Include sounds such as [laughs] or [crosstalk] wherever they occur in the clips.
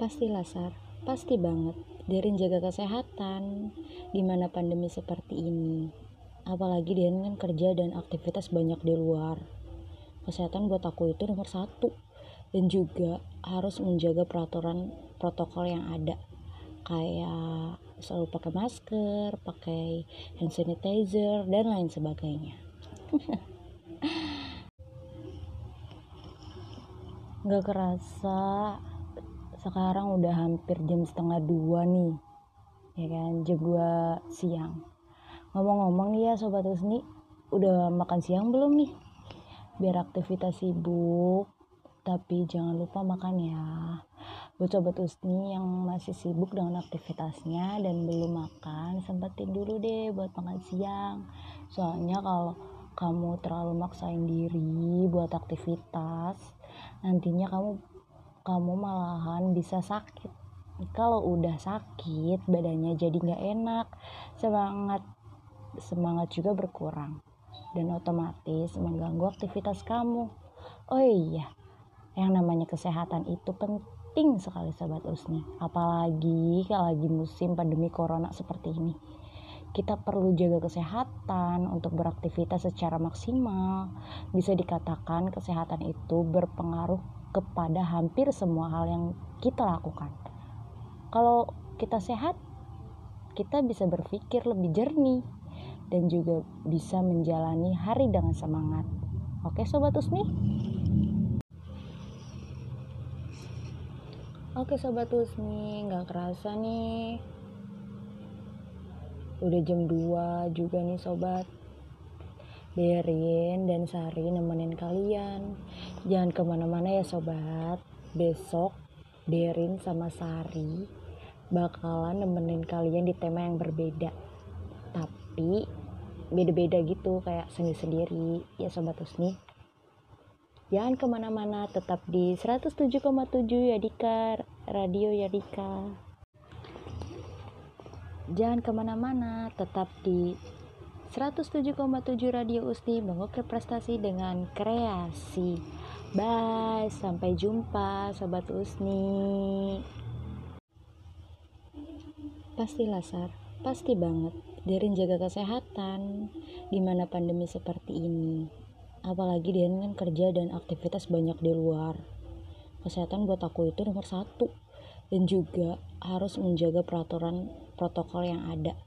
Pastilah Sar, pasti banget. Derin jaga kesehatan di mana pandemi seperti ini. Apalagi Derin kan kerja dan aktivitas banyak di luar. Kesehatan buat aku itu nomor satu. Dan juga harus menjaga peraturan protokol yang ada. Kayak selalu pakai masker, pakai hand sanitizer, dan lain sebagainya. [laughs] Gak kerasa sekarang udah hampir jam setengah dua nih ya kan? Jam dua siang. Ngomong-ngomong nih ya sobat Husni udah makan siang belum nih? Biar aktivitas sibuk tapi jangan lupa makan ya. Buat sobat Husni yang masih sibuk dengan aktivitasnya dan belum makan sempetin dulu deh buat makan siang. Soalnya kalau kamu terlalu maksain diri buat aktivitas nantinya kamu kamu malahan bisa sakit. Kalau udah sakit badannya jadi nggak enak semangat semangat juga berkurang. Dan otomatis mengganggu aktivitas kamu. Oh iya yang namanya kesehatan itu penting sekali sahabat Usni. Apalagi kalau lagi musim pandemi corona seperti ini kita perlu jaga kesehatan untuk beraktivitas secara maksimal. Bisa dikatakan kesehatan itu berpengaruh kepada hampir semua hal yang kita lakukan. Kalau kita sehat, kita bisa berpikir lebih jernih dan juga bisa menjalani hari dengan semangat. Oke Sobat Usmi? Oke Sobat Usmi, nggak kerasa nih. Udah jam 2 juga nih Sobat. Derin dan Sari nemenin kalian. Jangan ke mana-mana ya sobat. Besok Derin sama Sari bakalan nemenin kalian di tema yang berbeda. Tapi beda-beda gitu kayak sendiri-sendiri ya sobat Husni. Jangan ke mana-mana tetap di 107,7 Yadika Radio Yadika. Jangan ke mana-mana tetap di 107,7 Radio Usti mengukir prestasi dengan kreasi. Bye, sampai jumpa Sobat Usni. Pastilah Sar, pasti banget. Derin jaga kesehatan di mana pandemi seperti ini. Apalagi Derin kan kerja dan aktivitas banyak di luar. Kesehatan buat aku itu nomor satu. Dan juga harus menjaga peraturan protokol yang ada.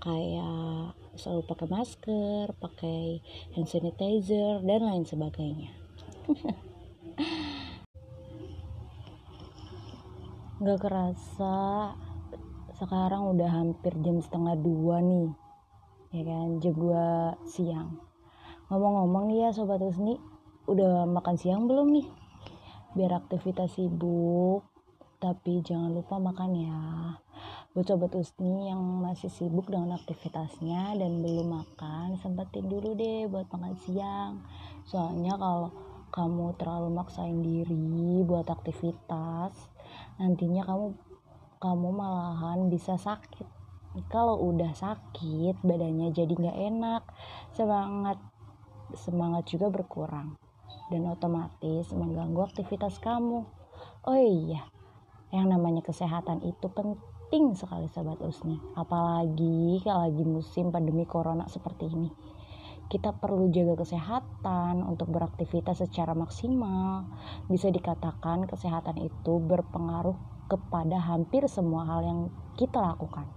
Kayak selalu pakai masker, pakai hand sanitizer dan lain sebagainya. [laughs] Gak kerasa sekarang udah hampir jam setengah dua nih ya kan jam dua siang ngomong-ngomong ya sobat Husni udah makan siang belum nih biar aktivitas sibuk tapi jangan lupa makan ya sobat Usni yang masih sibuk dengan aktivitasnya dan belum makan sempetin dulu deh buat makan siang. Soalnya kalau kamu terlalu maksain diri buat aktivitas nantinya kamu kamu malahan bisa sakit. Kalau udah sakit badannya jadi nggak enak semangat semangat juga berkurang dan otomatis mengganggu aktivitas kamu. Oh iya yang namanya kesehatan itu penting penting sekali sahabat Usni. Apalagi kalau lagi musim pandemi corona seperti ini. Kita perlu jaga kesehatan untuk beraktivitas secara maksimal. Bisa dikatakan kesehatan itu berpengaruh kepada hampir semua hal yang kita lakukan.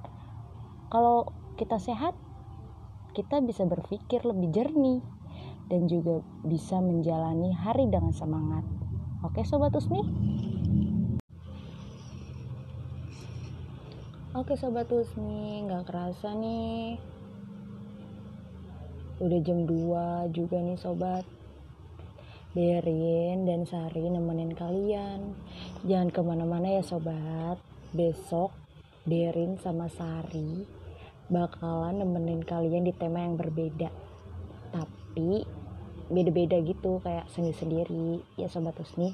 Kalau kita sehat kita bisa berpikir lebih jernih dan juga bisa menjalani hari dengan semangat. Oke sobat Usni Oke Sobat Husni, nggak kerasa nih. Udah jam 2 juga nih Sobat. Derin dan Sari nemenin kalian. Jangan ke mana-mana ya Sobat. Besok Derin sama Sari bakalan nemenin kalian di tema yang berbeda. Tapi beda-beda gitu kayak sendiri-sendiri ya Sobat Husni.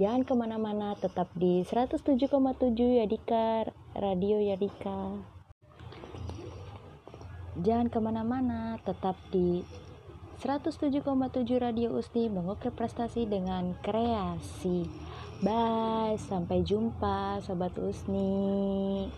Jangan ke mana-mana, tetap di 107,7 Yadika Radio Yadika. Jangan ke mana-mana, tetap di 107,7 Radio Usti mengukir prestasi dengan kreasi. bye sampai jumpa sobat Usni